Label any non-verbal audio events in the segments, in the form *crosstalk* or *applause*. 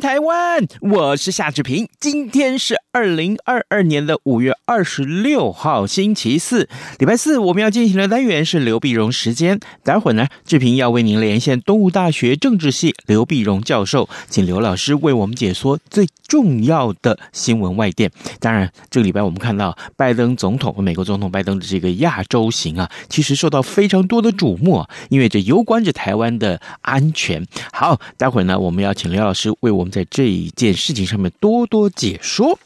台湾！我是夏志平。今天是二零二二年的五月二十六号，星期四，礼拜四。我们要进行的单元是刘碧荣时间。待会儿呢，志平要为您连线东吴大学政治系刘碧荣教授，请刘老师为我们解说最重要的新闻外电。当然，这个礼拜我们看到拜登总统，美国总统拜登的这个亚洲行啊，其实受到非常多的瞩目，因为这攸关着台湾的安全。好，待会儿呢，我们要请刘老师。为我们在这一件事情上面多多解说。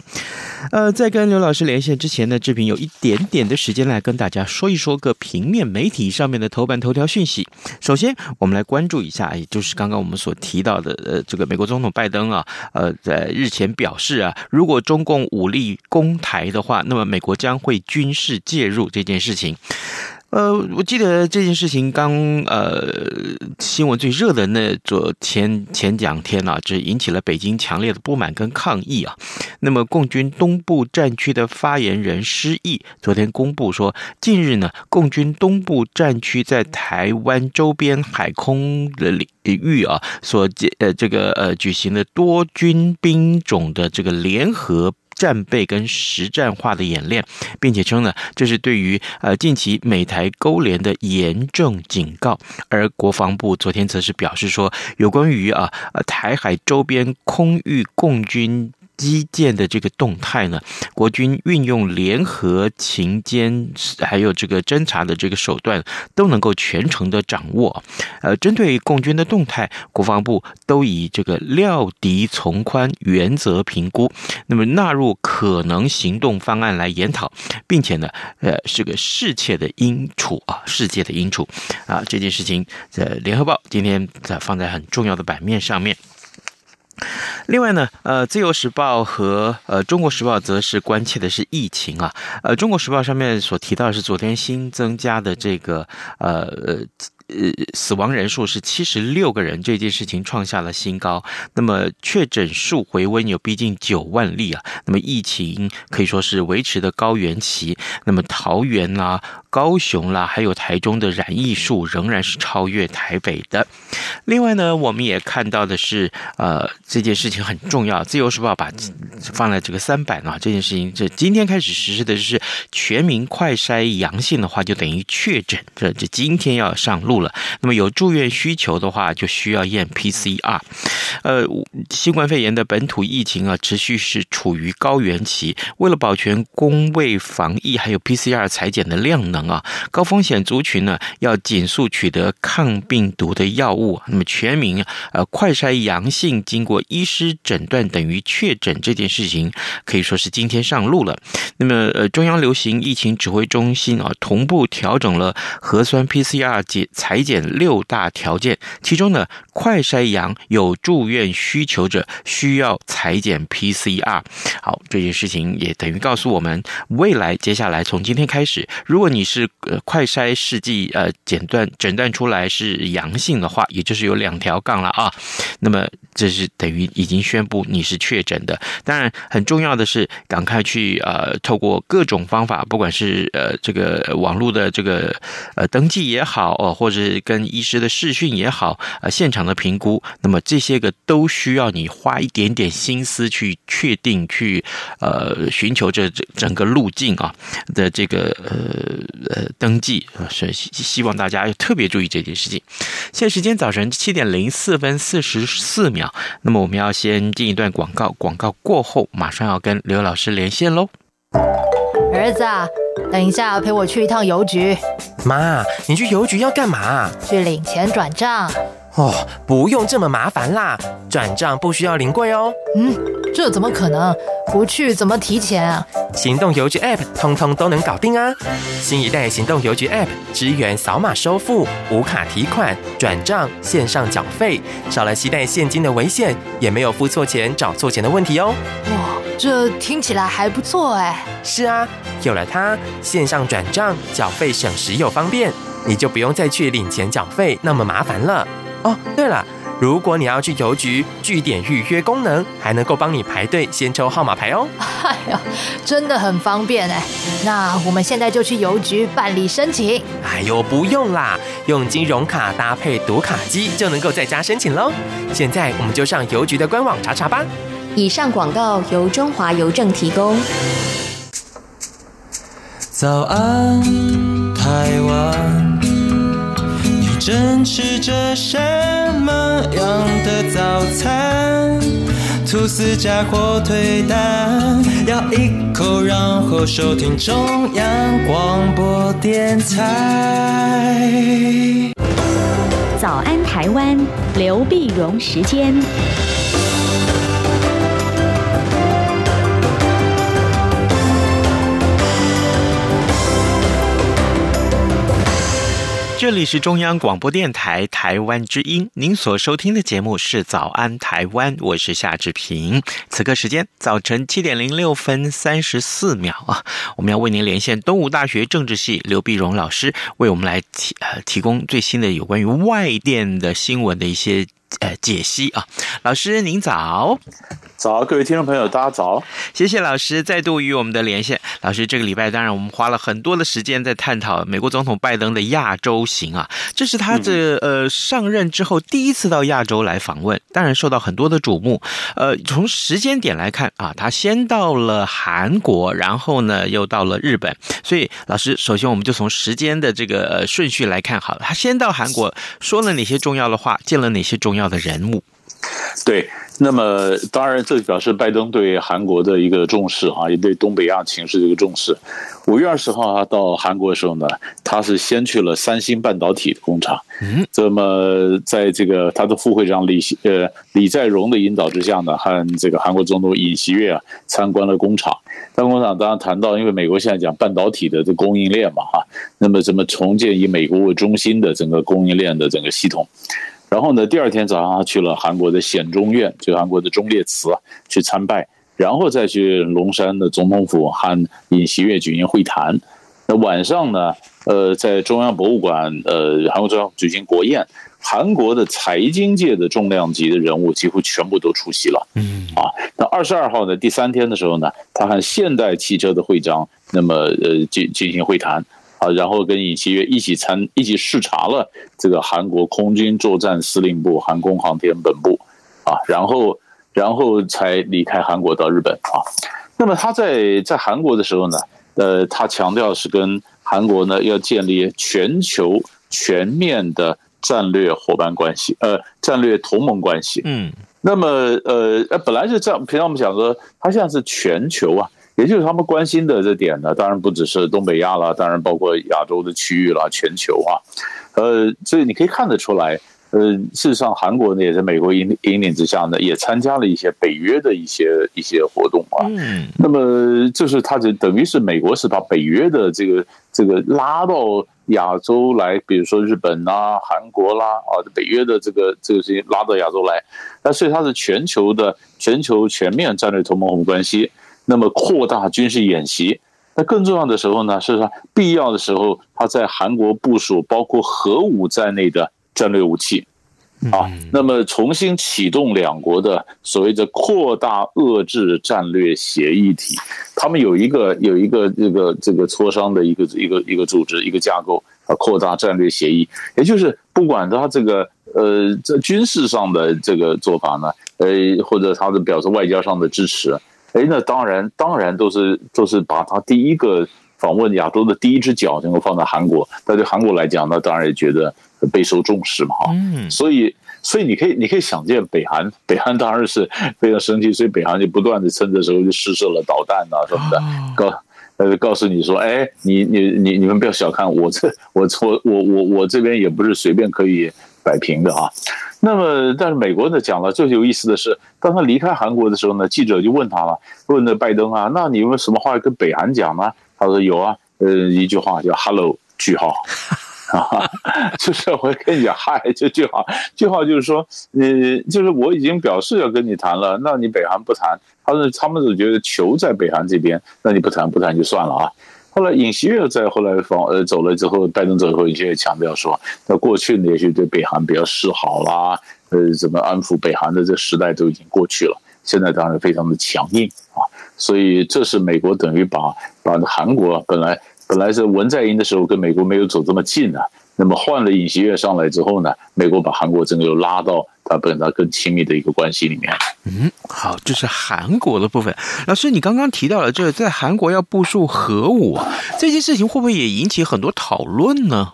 呃，在跟刘老师连线之前呢，志平有一点点的时间来跟大家说一说个平面媒体上面的头版头条讯息。首先，我们来关注一下，也就是刚刚我们所提到的，呃，这个美国总统拜登啊，呃，在日前表示啊，如果中共武力攻台的话，那么美国将会军事介入这件事情。呃，我记得这件事情刚呃新闻最热的那昨前前两天啊，这引起了北京强烈的不满跟抗议啊。那么，共军东部战区的发言人施毅昨天公布说，近日呢，共军东部战区在台湾周边海空的领域啊，所呃这个呃举行的多军兵种的这个联合。战备跟实战化的演练，并且称呢，这是对于呃近期美台勾连的严重警告。而国防部昨天则是表示说，有关于啊呃台海周边空域共军。基建的这个动态呢，国军运用联合情监还有这个侦查的这个手段，都能够全程的掌握。呃，针对共军的动态，国防部都以这个料敌从宽原则评估，那么纳入可能行动方案来研讨，并且呢，呃，是个适切的因处啊，适切的因处啊，这件事情在联合报今天在放在很重要的版面上面。另外呢，呃，《自由时报》和呃《中国时报》则是关切的是疫情啊。呃，《中国时报》上面所提到的是昨天新增加的这个呃呃。死亡人数是七十六个人，这件事情创下了新高。那么确诊数回温有逼近九万例啊。那么疫情可以说是维持的高原期。那么桃园啦、啊、高雄啦，还有台中的染疫数仍然是超越台北的。另外呢，我们也看到的是，呃，这件事情很重要。自由时报把放在这个三版啊，这件事情这今天开始实施的是全民快筛阳性的话，就等于确诊。这这今天要上路。那么有住院需求的话，就需要验 PCR。呃，新冠肺炎的本土疫情啊，持续是处于高原期。为了保全公卫防疫，还有 PCR 裁检的量能啊，高风险族群呢，要紧速取得抗病毒的药物。那么全民呃快筛阳性，经过医师诊断等于确诊这件事情，可以说是今天上路了。那么呃，中央流行疫情指挥中心啊，同步调整了核酸 PCR 检采。裁剪六大条件，其中呢，快筛阳有住院需求者需要裁剪 PCR。好，这件事情也等于告诉我们，未来接下来从今天开始，如果你是呃快筛试剂呃诊断诊断出来是阳性的话，也就是有两条杠了啊，那么这是等于已经宣布你是确诊的。当然，很重要的是赶快去呃透过各种方法，不管是呃这个网络的这个呃登记也好哦，或者是跟医师的视讯也好，呃，现场的评估，那么这些个都需要你花一点点心思去确定，去呃寻求这这整个路径啊的这个呃呃登记，所以希望大家要特别注意这件事情。现在时间早晨七点零四分四十四秒，那么我们要先进一段广告，广告过后马上要跟刘老师连线喽。儿子。等一下，陪我去一趟邮局。妈，你去邮局要干嘛？去领钱转账。哦，不用这么麻烦啦，转账不需要临柜哦。嗯，这怎么可能？不去怎么提钱啊？行动邮局 App 通通都能搞定啊！新一代行动邮局 App 支援扫码收付、无卡提款、转账、线上缴费，少了携带现金的危险，也没有付错钱、找错钱的问题哦。哇，这听起来还不错哎。是啊，有了它，线上转账、缴费省时又方便，你就不用再去领钱缴费那么麻烦了。哦，对了。如果你要去邮局，据点预约功能还能够帮你排队先抽号码牌哦。*laughs* 哎呀，真的很方便哎！那我们现在就去邮局办理申请。哎呦，不用啦，用金融卡搭配读卡机就能够在家申请喽。现在我们就上邮局的官网查查吧。以上广告由中华邮政提供。早安，台湾。正吃着什么样的早餐？吐司加火腿蛋，咬一口，然后收听中央广播电台。早安，台湾，刘碧荣时间。这里是中央广播电台台湾之音，您所收听的节目是《早安台湾》，我是夏志平。此刻时间早晨七点零六分三十四秒啊，我们要为您连线东吴大学政治系刘碧荣老师，为我们来提呃提供最新的有关于外电的新闻的一些。呃，解析啊，老师您早，早，各位听众朋友，大家早，谢谢老师再度与我们的连线。老师，这个礼拜当然我们花了很多的时间在探讨美国总统拜登的亚洲行啊，这是他这呃上任之后第一次到亚洲来访问，当然受到很多的瞩目。呃，从时间点来看啊，他先到了韩国，然后呢又到了日本。所以老师，首先我们就从时间的这个顺序来看好了，他先到韩国说了哪些重要的话，见了哪些重要的人物？对，那么当然，这表示拜登对韩国的一个重视啊，也对东北亚情势的一个重视。五月二十号他到韩国的时候呢，他是先去了三星半导体的工厂。嗯，那么在这个他的副会长李呃李在镕的引导之下呢，和这个韩国总统尹锡悦啊参观了工厂。参观工厂当然谈到，因为美国现在讲半导体的这供应链嘛哈，那么怎么重建以美国为中心的整个供应链的整个系统。然后呢，第二天早上他去了韩国的显忠院，就韩国的忠烈祠啊，去参拜，然后再去龙山的总统府和尹锡悦举行会谈。那晚上呢，呃，在中央博物馆，呃，韩国中央举行国宴，韩国的财经界的重量级的人物几乎全部都出席了。嗯，啊，那二十二号呢，第三天的时候呢，他和现代汽车的会长，那么呃进进行会谈。啊，然后跟尹锡悦一起参一起视察了这个韩国空军作战司令部航空航天本部，啊，然后然后才离开韩国到日本啊。那么他在在韩国的时候呢，呃，他强调是跟韩国呢要建立全球全面的战略伙伴关系，呃，战略同盟关系。嗯，那么呃，本来是这样，平常我们讲说，他现在是全球啊。也就是他们关心的这点呢，当然不只是东北亚啦，当然包括亚洲的区域啦，全球啊，呃，所以你可以看得出来，呃，事实上韩国呢也在美国引引领之下呢，也参加了一些北约的一些一些活动啊。嗯。那么就是他就等于是美国是把北约的这个这个拉到亚洲来，比如说日本啊、韩国啦啊，北约的这个这个事情拉到亚洲来，那所以它是全球的全球全面战略同盟关系。那么扩大军事演习，那更重要的时候呢，是说必要的时候，他在韩国部署包括核武在内的战略武器，啊，那么重新启动两国的所谓的扩大遏制战略协议体，他们有一个有一个这个这个磋商的一个一个一个组织一个架构啊，扩大战略协议，也就是不管他这个呃在军事上的这个做法呢，呃或者他的表示外交上的支持。哎，那当然，当然都是都是把他第一个访问亚洲的第一只脚能够放在韩国，那对韩国来讲，那当然也觉得备受重视嘛，哈。嗯。所以，所以你可以你可以想见，北韩北韩当然是非常生气，所以北韩就不断的趁这时候就试射了导弹啊什么的，告呃告诉你说，哎，你你你你们不要小看我这我我我我我这边也不是随便可以摆平的啊。那么，但是美国呢讲了，最有意思的是，当他离开韩国的时候呢，记者就问他了，问那拜登啊，那你有没有什么话要跟北韩讲呢？他说有啊，呃，一句话叫 “hello”，句号。*laughs* 啊，就是我跟你讲，嗨，这句话，句号就是说，呃，就是我已经表示要跟你谈了，那你北韩不谈，他说他们总觉得球在北韩这边，那你不谈不谈就算了啊。后来尹锡悦在后来访呃走了之后，拜登走后，尹锡悦强调说，那过去呢也许对北韩比较示好啦，呃，怎么安抚北韩的这时代都已经过去了，现在当然非常的强硬啊，所以这是美国等于把把韩国本来。本来是文在寅的时候跟美国没有走这么近啊，那么换了尹锡悦上来之后呢，美国把韩国整个又拉到他本来更亲密的一个关系里面。嗯，好，这是韩国的部分。老师，你刚刚提到了这个在韩国要部署核武这件事情，会不会也引起很多讨论呢？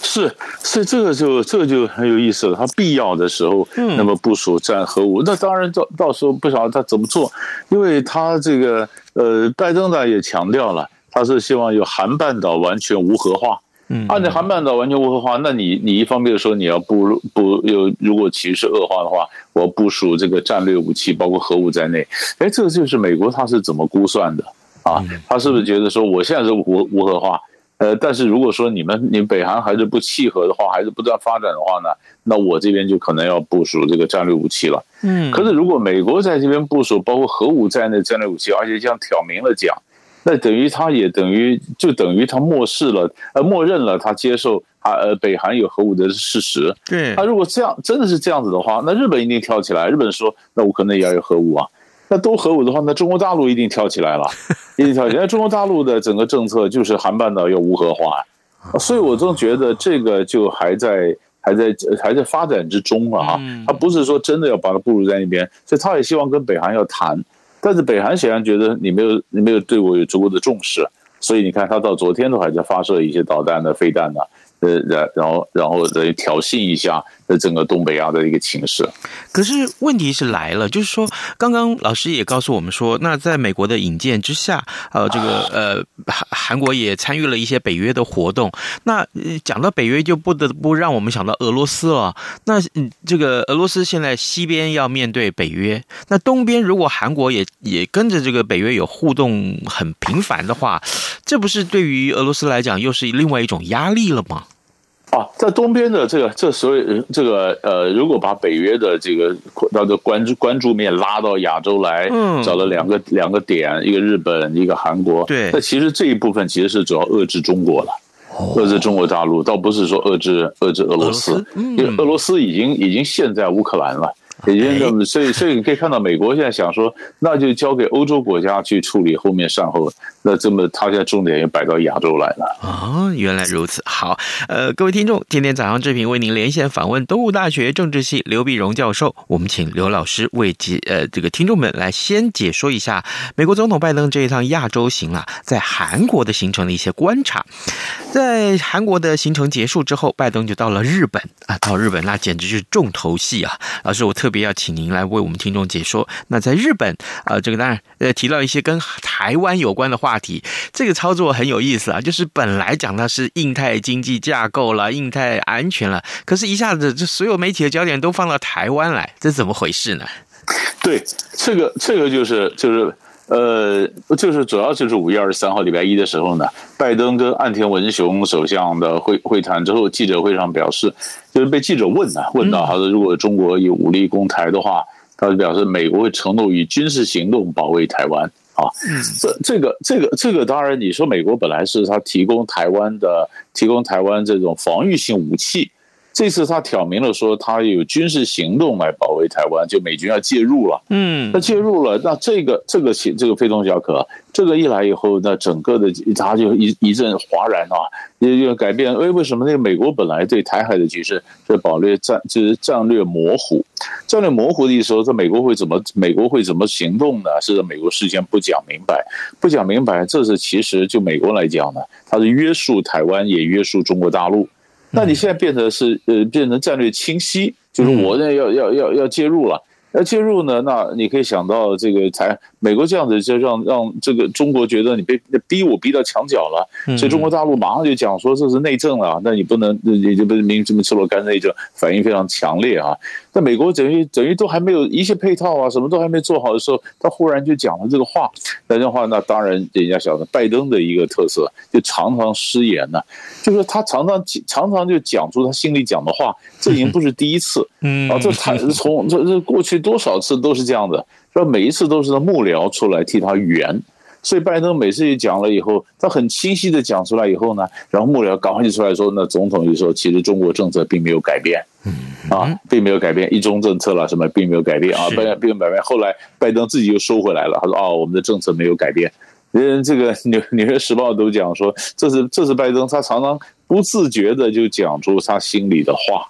是，所以这个就这个就很有意思了。他必要的时候，那么部署战核武，那当然到到时候不晓得他怎么做，因为他这个呃，拜登呢也强调了。他是希望有韩半岛完全无核化。嗯，按照韩半岛完全无核化，那你你一方面说你要不不又，如果情势恶化的话，我部署这个战略武器，包括核武在内。哎，这个就是美国他是怎么估算的啊？他是不是觉得说我现在是无无核化？呃，但是如果说你们你北韩还是不契合的话，还是不断发展的话呢，那我这边就可能要部署这个战略武器了。嗯，可是如果美国在这边部署包括核武在内战略武器，而且这样挑明了讲。那等于他也等于就等于他漠视了呃默认了他接受啊呃北韩有核武的事实。对，他如果这样真的是这样子的话，那日本一定跳起来。日本说，那我可能也要有核武啊。那都核武的话，那中国大陆一定跳起来了，一定跳起来。中国大陆的整个政策就是韩半岛要无核化，所以我总觉得这个就还在还在还在发展之中了啊。他不是说真的要把它部署在那边，所以他也希望跟北韩要谈。但是北韩显然觉得你没有你没有对我有足够的重视，所以你看他到昨天都还在发射一些导弹的飞弹呢。呃，然然后然后再挑衅一下呃整个东北亚的一个情势。可是问题是来了，就是说，刚刚老师也告诉我们说，那在美国的引荐之下，呃，这个呃韩韩国也参与了一些北约的活动。那讲到北约，就不得不让我们想到俄罗斯了。那嗯，这个俄罗斯现在西边要面对北约，那东边如果韩国也也跟着这个北约有互动很频繁的话，这不是对于俄罗斯来讲又是另外一种压力了吗？啊，在东边的这个这所以这个呃，如果把北约的这个那个关注关注面拉到亚洲来，嗯，找了两个两个点，一个日本，一个韩国，对，那其实这一部分其实是主要遏制中国了，遏制中国大陆，倒不是说遏制遏制俄罗斯，因为俄罗斯已经已经陷在乌克兰了。所以所以你可以看到，美国现在想说，那就交给欧洲国家去处理后面善后。那这么，他现在重点也摆到亚洲来了。哦，原来如此。好，呃，各位听众，今天早上这频为您连线访问东吴大学政治系刘碧荣教授。我们请刘老师为解呃这个听众们来先解说一下美国总统拜登这一趟亚洲行啊，在韩国的行程的一些观察。在韩国的行程结束之后，拜登就到了日本啊，到日本那简直是重头戏啊。老师，我特别要请您来为我们听众解说。那在日本，啊，这个当然，呃，提到一些跟台湾有关的话题，这个操作很有意思啊。就是本来讲的是印太经济架构了，印太安全了，可是一下子这所有媒体的焦点都放到台湾来，这怎么回事呢？对，这个这个就是就是。呃，就是主要就是五月二十三号礼拜一的时候呢，拜登跟岸田文雄首相的会会谈之后，记者会上表示，就是被记者问呢，问到他说，如果中国有武力攻台的话，他就表示美国会承诺以军事行动保卫台湾啊。这这个这个这个当然，你说美国本来是他提供台湾的提供台湾这种防御性武器。这次他挑明了说，他有军事行动来保卫台湾，就美军要介入了。嗯，那介入了，那这个这个这个非同小可。这个一来以后，那整个的他就一一阵哗然啊，也就改变。哎，为什么那个美国本来对台海的局势是保略战，就是战略模糊？战略模糊的意思说，这美国会怎么美国会怎么行动呢？是美国事先不讲明白，不讲明白，这是其实就美国来讲呢，它是约束台湾，也约束中国大陆。那你现在变成是呃，变成战略清晰，就是我呢要要要要介入了。要介入呢，那你可以想到这个才美国这样子，就让让这个中国觉得你被逼我逼到墙角了，所以中国大陆马上就讲说这是内政了，那你不能也就不是明这么赤裸干内政，反应非常强烈啊。但美国等于等于都还没有一些配套啊，什么都还没做好的时候，他忽然就讲了这个话，那这话那当然人家晓得拜登的一个特色，就常常失言呢、啊，就是他常常常常就讲出他心里讲的话，这已经不是第一次，嗯。啊，这他从这这过去。多少次都是这样的，说每一次都是他幕僚出来替他圆，所以拜登每次一讲了以后，他很清晰的讲出来以后呢，然后幕僚赶快就出来说，那总统就说，其实中国政策并没有改变，啊，并没有改变，一中政策了什么并没有改变啊，并并没有改变。后来拜登自己又收回来了，他说哦，我们的政策没有改变。人这个纽纽约时报都讲说，这是这是拜登，他常常不自觉的就讲出他心里的话。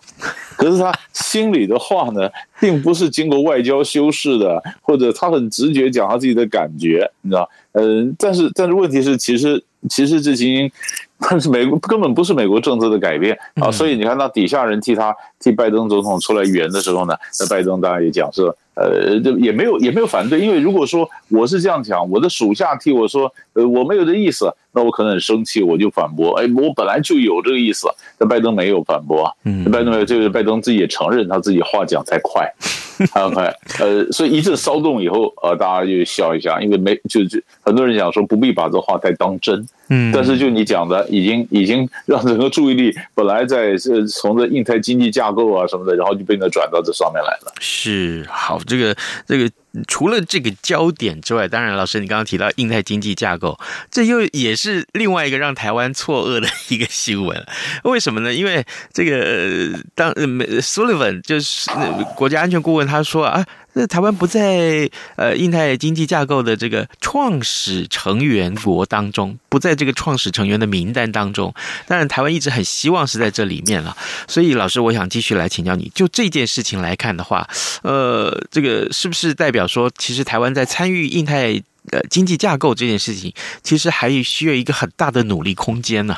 可是他心里的话呢，并不是经过外交修饰的，或者他很直觉讲他自己的感觉，你知道？嗯，但是但是问题是，其实其实这已经，但是美国根本不是美国政策的改变啊，所以你看那底下人替他替拜登总统出来圆的时候呢，那拜登当然也讲说，呃，就也没有也没有反对，因为如果说我是这样讲，我的属下替我说，呃，我没有这意思。那我可能很生气，我就反驳。哎，我本来就有这个意思，但拜登没有反驳啊。嗯，拜登没有，这个拜登自己也承认，他自己话讲太快，*laughs* 太快。呃，所以一阵骚动以后，呃，大家就笑一下，因为没就就很多人讲说不必把这话太当真。嗯，但是就你讲的，已经已经让整个注意力本来在这从这印太经济架构啊什么的，然后就被那转到这上面来了。是，好，这个这个。除了这个焦点之外，当然，老师你刚刚提到印太经济架构，这又也是另外一个让台湾错愕的一个新闻。为什么呢？因为这个当 Sullivan 就是国家安全顾问，他说啊。那台湾不在呃印太经济架构的这个创始成员国当中，不在这个创始成员的名单当中。当然，台湾一直很希望是在这里面了。所以，老师，我想继续来请教你，就这件事情来看的话，呃，这个是不是代表说，其实台湾在参与印太呃经济架构这件事情，其实还需要一个很大的努力空间呢？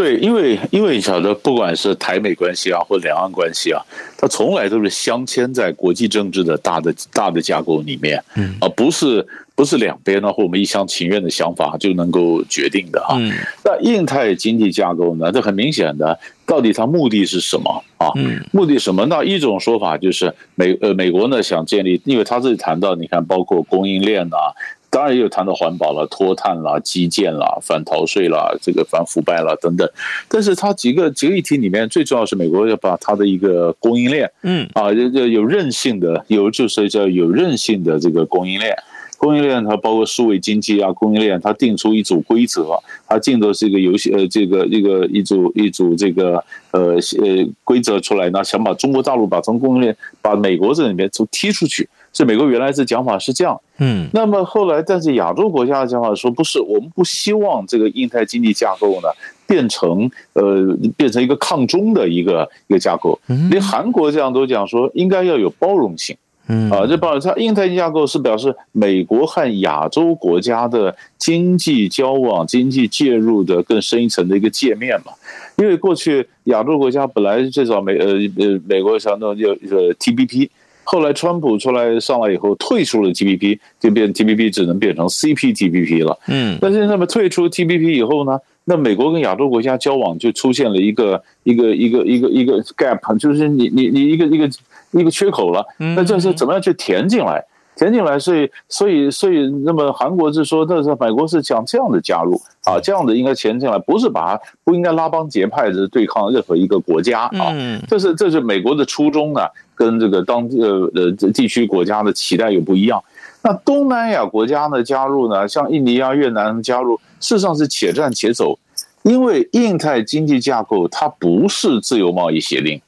对，因为因为你晓得，不管是台美关系啊，或两岸关系啊，它从来都是镶嵌在国际政治的大的大的架构里面，嗯，而不是不是两边呢或我们一厢情愿的想法就能够决定的啊。嗯，那印太经济架构呢，这很明显的，到底它目的是什么啊？嗯，目的什么？那一种说法就是美呃美国呢想建立，因为他这里谈到，你看包括供应链啊。当然也有谈到环保了、脱碳啦、基建啦、反逃税啦、这个反腐败啦等等，但是它几个几个议题里面，最重要是美国要把它的一个供应链，嗯啊，有有韧性的，有就是叫有韧性的这个供应链，供应链它包括数位经济啊，供应链它定出一组规则，它定的是一个游戏呃这个一个一组一组这个呃呃规则出来，那想把中国大陆把从供应链把美国这里面都踢出去。所以美国原来的讲法是这样，嗯，那么后来，但是亚洲国家的讲法说不是，我们不希望这个印太经济架构呢变成呃变成一个抗中的一个一个架构，连韩国这样都讲说应该要有包容性，嗯。啊，这包容它印太经济架构是表示美国和亚洲国家的经济交往、经济介入的更深一层的一个界面嘛，因为过去亚洲国家本来最早美呃呃美国想弄就呃 TPP。后来川普出来上来以后，退出了 TPP，就变 TPP 只能变成 CPTPP 了。嗯，但是那么退出 TPP 以后呢，那美国跟亚洲国家交往就出现了一个一个一个一个一个 gap，就是你你你一个一个一个缺口了。那这是怎么样去填进来？填进来，所以所以所以，那么韩国是说，那是美国是讲这样的加入啊，这样的应该填进来，不是把不应该拉帮结派的对抗任何一个国家啊。这是这是美国的初衷呢，跟这个当呃呃地区国家的期待又不一样。那东南亚国家呢加入呢，像印尼啊、越南加入，事实上是且战且走，因为印太经济架构它不是自由贸易协定，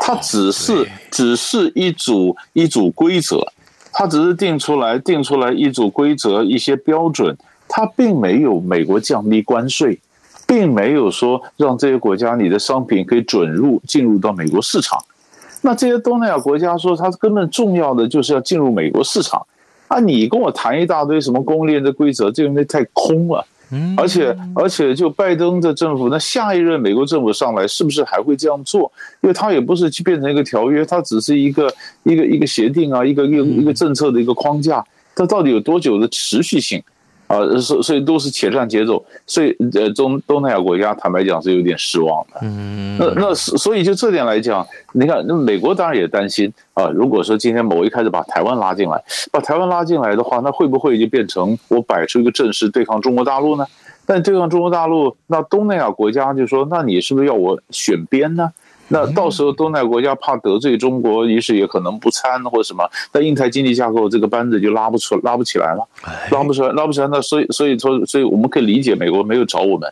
它只是只是一组一组规则。它只是定出来，定出来一组规则、一些标准，它并没有美国降低关税，并没有说让这些国家你的商品可以准入进入到美国市场。那这些东南亚国家说，它根本重要的就是要进入美国市场啊！你跟我谈一大堆什么供应链的规则，这个东西太空了。嗯，而且而且就拜登的政府，那下一任美国政府上来是不是还会这样做？因为它也不是去变成一个条约，它只是一个一个一个协定啊，一个一个一个政策的一个框架，它到底有多久的持续性？啊，所所以都是且战且走，所以呃，中东南亚国家坦白讲是有点失望的。嗯，那那所以就这点来讲，你看，那美国当然也担心啊。如果说今天某一开始把台湾拉进来，把台湾拉进来的话，那会不会就变成我摆出一个阵势对抗中国大陆呢？但对抗中国大陆，那东南亚国家就说，那你是不是要我选边呢？那到时候东南亚国家怕得罪中国，于是也可能不参或者什么。那印太经济架构这个班子就拉不出，拉不起来了，拉不出来，拉不起来。那所以，所以说，所以我们可以理解美国没有找我们。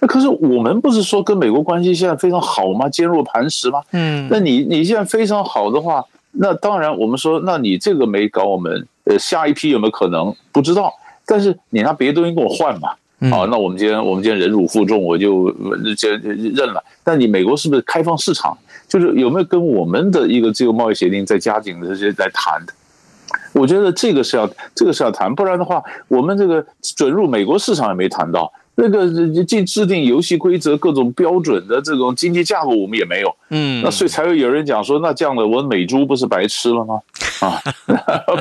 那可是我们不是说跟美国关系现在非常好吗？坚若磐石吗？嗯。那你你现在非常好的话，那当然我们说，那你这个没搞我们，呃，下一批有没有可能不知道？但是你拿别的东西跟我换嘛。好，那我们今天我们今天忍辱负重，我就就认了。但你美国是不是开放市场？就是有没有跟我们的一个自由贸易协定在加紧的这些在谈？我觉得这个是要这个是要谈，不然的话，我们这个准入美国市场也没谈到。那个既制定游戏规则、各种标准的这种经济架构，我们也没有。嗯，那所以才会有人讲说，那这样的我美猪不是白吃了吗？啊，*laughs*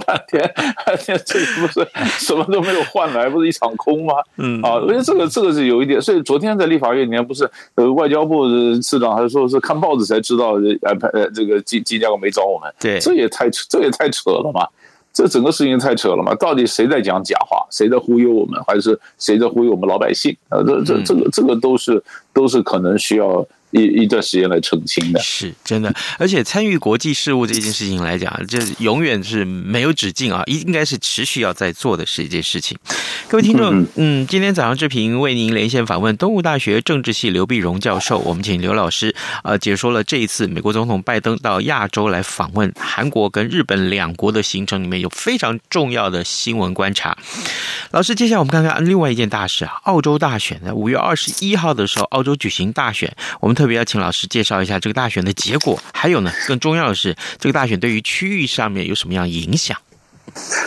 半天半天，*laughs* 这个不是什么都没有换来，不是一场空吗？嗯，啊，因为这个这个是有一点，所以昨天在立法院里面不是呃外交部的次长还说是看报纸才知道，呃呃这个经经济架构没找我们，对，这也太这也太扯了嘛。这整个事情太扯了嘛？到底谁在讲假话？谁在忽悠我们？还是谁在忽悠我们老百姓？啊，这这这个这个都是都是可能需要。一一段时间来澄清的，是真的，而且参与国际事务这件事情来讲，这永远是没有止境啊，应应该是持续要在做的是一件事情。各位听众，嗯，今天早上志平为您连线访问东吴大学政治系刘碧荣教授，我们请刘老师呃解说了这一次美国总统拜登到亚洲来访问韩国跟日本两国的行程里面有非常重要的新闻观察。老师，接下来我们看看另外一件大事啊，澳洲大选呢，五月二十一号的时候，澳洲举行大选，我们。特别要请老师介绍一下这个大选的结果，还有呢，更重要的是，这个大选对于区域上面有什么样影响？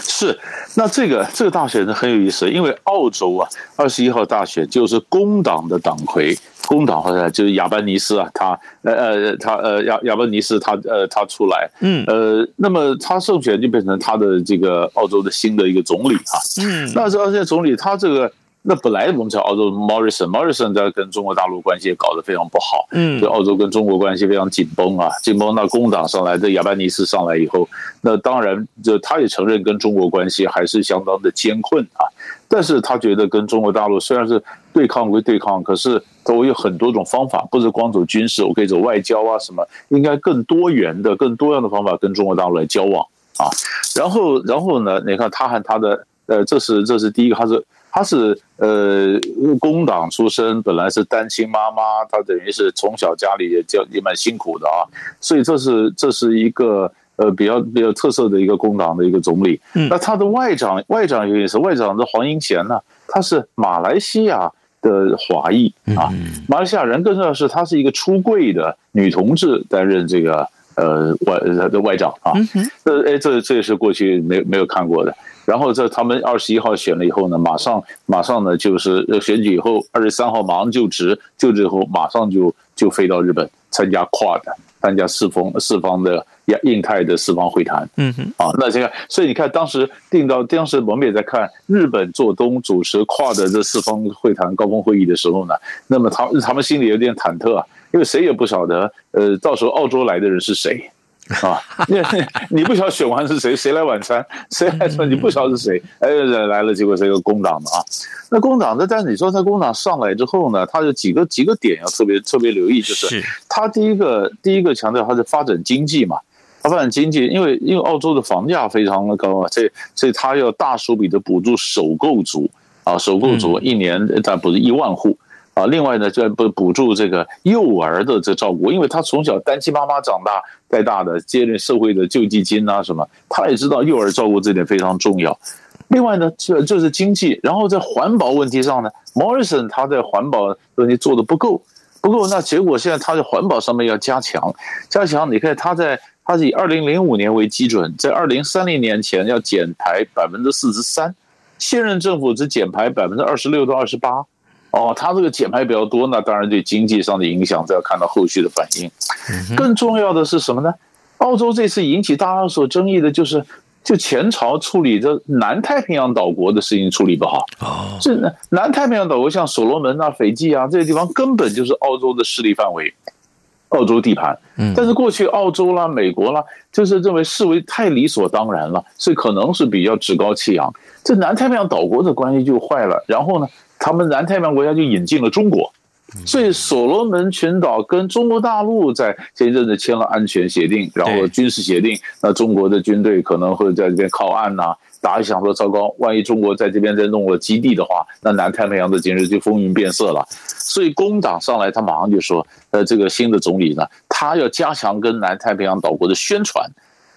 是，那这个这个大选呢很有意思，因为澳洲啊，二十一号大选就是工党的党魁，工党好像就是亚班尼斯啊，他呃呃他呃亚亚班尼斯他呃他出来，嗯呃，那么他胜选就变成他的这个澳洲的新的一个总理啊，嗯，那这现在总理他这个。那本来我们讲澳洲 Morrison，Morrison 在跟中国大陆关系也搞得非常不好，嗯，就澳洲跟中国关系非常紧绷啊，紧绷。那工党上来，这亚班尼斯上来以后，那当然就他也承认跟中国关系还是相当的艰困啊。但是他觉得跟中国大陆虽然是对抗归对抗，可是都有很多种方法，不是光走军事，我可以走外交啊什么，应该更多元的、更多样的方法跟中国大陆来交往啊。然后，然后呢，你看他和他的呃，这是这是第一个，他是。他是呃工党出身，本来是单亲妈妈，她等于是从小家里也教也蛮辛苦的啊，所以这是这是一个呃比较比较特色的一个工党的一个总理。那他的外长外长有意思，外长的黄英贤呢，他是马来西亚的华裔啊，马来西亚人，更重要的是她是一个出柜的女同志担任这个呃外的外长啊，这哎这这也是过去没没有看过的。然后在他们二十一号选了以后呢，马上马上呢就是选举以后二十三号马上就职，就职后马上就就飞到日本参加 QUAD，参加四方四方的亚印太的四方会谈。嗯哼，啊，那这个所以你看当时定到当时我们也在看日本做东主持 QUAD 的这四方会谈高峰会议的时候呢，那么他他们心里有点忐忑啊，因为谁也不晓得呃到时候澳洲来的人是谁。啊，你 *laughs* 你不晓得选完是谁，谁来晚餐，谁来说你不晓得是谁，哎，来了，结果是一个工党的啊。那工党的，但是你说他工党上来之后呢，他有几个几个点要特别特别留意，就是他第一个第一个强调他是发展经济嘛，他发展经济，因为因为澳洲的房价非常的高啊，所以所以他要大手笔的补助首购族啊，首购族一年但不是一万户。啊，另外呢，就不补助这个幼儿的这照顾，因为他从小单亲妈妈长大带大的，接任社会的救济金啊什么，他也知道幼儿照顾这点非常重要。另外呢，这这是经济，然后在环保问题上呢，Morrison 他在环保问题做的不够，不够，那结果现在他在环保上面要加强，加强。你看他在他是以二零零五年为基准，在二零三零年前要减排百分之四十三。现任政府只减排百分之二十六到二十八，哦，他这个减排比较多，那当然对经济上的影响，再要看到后续的反应。更重要的是什么呢？澳洲这次引起大家所争议的就是，就前朝处理这南太平洋岛国的事情处理不好。哦，这南太平洋岛国像所罗门啊、斐济啊这些地方，根本就是澳洲的势力范围。澳洲地盘，但是过去澳洲啦、美国啦，就是认为视为太理所当然了，所以可能是比较趾高气扬。这南太平洋岛国的关系就坏了，然后呢，他们南太平洋国家就引进了中国，所以所罗门群岛跟中国大陆在前一阵子签了安全协定，然后军事协定，那中国的军队可能会在这边靠岸呐。大家想说，糟糕，万一中国在这边再弄了基地的话，那南太平洋的简直就风云变色了。所以工党上来，他马上就说，呃，这个新的总理呢，他要加强跟南太平洋岛国的宣传，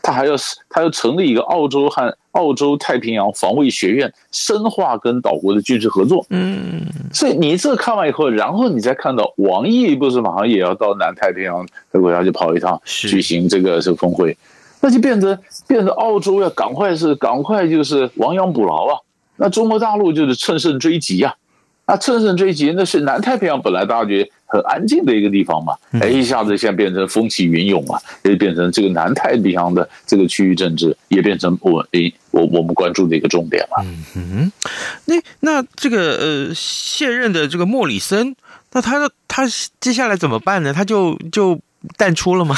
他还要他要成立一个澳洲和澳洲太平洋防卫学院，深化跟岛国的军事合作。嗯，所以你这看完以后，然后你再看到王毅不是马上也要到南太平洋的国家去跑一趟，举行这个这个峰会。那就变成变成澳洲要赶快是赶快就是亡羊补牢啊！那中国大陆就是乘胜追击呀！啊，乘胜追击，那是南太平洋本来大家觉得很安静的一个地方嘛，哎，一下子现在变成风起云涌啊，也变成这个南太平洋的这个区域政治也变成我诶我我们关注的一个重点了。嗯嗯，那那这个呃现任的这个莫里森，那他他接下来怎么办呢？他就就。淡出了吗？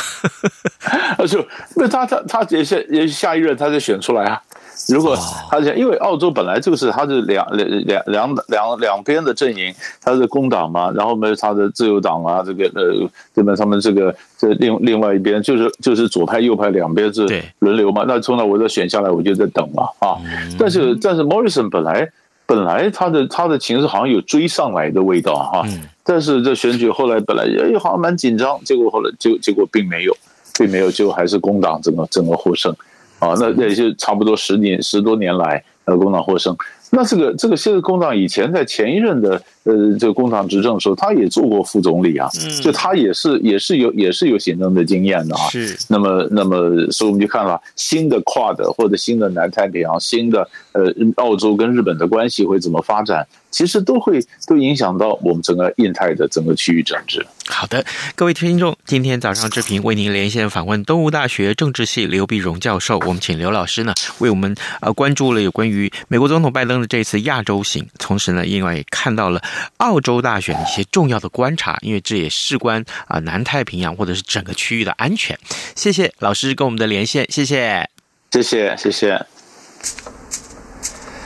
啊，*laughs* 就那他他他也下也下一任他就选出来啊。如果他讲，因为澳洲本来就是他是两两两两两两边的阵营，他是工党嘛，然后没有他的自由党啊，这个呃，这边他们这个这另另外一边就是就是左派右派两边是轮流嘛。那从那我这选下来，我就在等嘛啊。但是但是 Morrison 本来本来他的他的情势好像有追上来的味道哈。但是这选举后来本来也好像蛮紧张，结果后来结结果并没有，并没有，就还是工党整个整个获胜，啊，那那也就差不多十年十多年来，呃，工党获胜。那这个这个现在工党以前在前一任的呃这个工党执政的时候，他也做过副总理啊，就他也是也是有也是有行政的经验的啊。是。那么那么，所以我们就看了新的 QUAD 或者新的南太平洋，新的呃澳洲跟日本的关系会怎么发展？其实都会都影响到我们整个印太的整个区域政治。好的，各位听众，今天早上志平为您连线访问东吴大学政治系刘必荣教授。我们请刘老师呢为我们呃关注了有关于美国总统拜登的这次亚洲行，同时呢，另外也看到了澳洲大选的一些重要的观察，因为这也事关啊南太平洋或者是整个区域的安全。谢谢老师跟我们的连线，谢谢，谢谢，谢谢。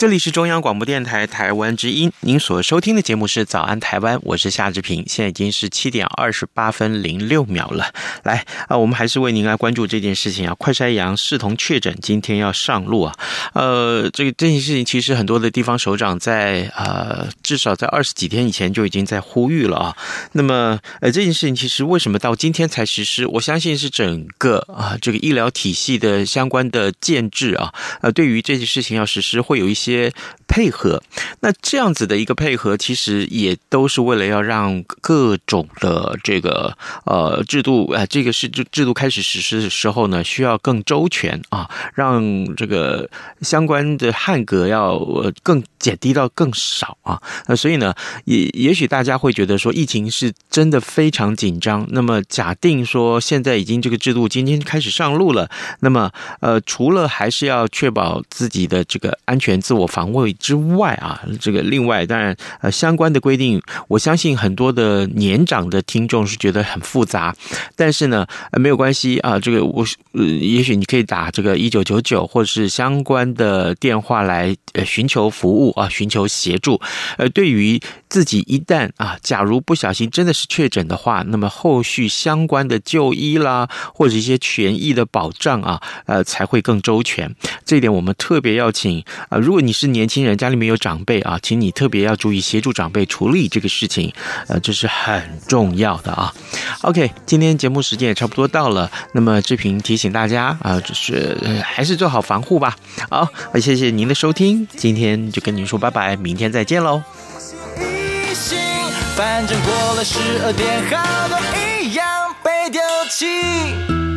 这里是中央广播电台台湾之音，您所收听的节目是《早安台湾》，我是夏志平，现在已经是七点二十八分零六秒了。来啊，我们还是为您来关注这件事情啊，快筛阳视同确诊，今天要上路啊。呃，这个这件事情其实很多的地方首长在呃，至少在二十几天以前就已经在呼吁了啊。那么呃，这件事情其实为什么到今天才实施？我相信是整个啊这个医疗体系的相关的建制啊，呃，对于这件事情要实施会有一些。些配合，那这样子的一个配合，其实也都是为了要让各种的这个呃制度啊，这个是制制度开始实施的时候呢，需要更周全啊，让这个相关的汉格要更减低到更少啊。那所以呢，也也许大家会觉得说，疫情是真的非常紧张。那么假定说现在已经这个制度今天开始上路了，那么呃，除了还是要确保自己的这个安全自我。我防卫之外啊，这个另外当然呃相关的规定，我相信很多的年长的听众是觉得很复杂，但是呢呃没有关系啊，这个我呃也许你可以打这个一九九九或者是相关的电话来呃寻求服务啊，寻求协助。呃，对于自己一旦啊，假如不小心真的是确诊的话，那么后续相关的就医啦，或者一些权益的保障啊，呃才会更周全。这一点我们特别要请啊，如果你你是年轻人，家里面有长辈啊，请你特别要注意协助长辈处理这个事情，呃，这是很重要的啊。OK，今天节目时间也差不多到了，那么志平提醒大家啊，就是还是做好防护吧。好，谢谢您的收听，今天就跟您说拜拜，明天再见喽。反正过了十二点，好多一样被丢弃。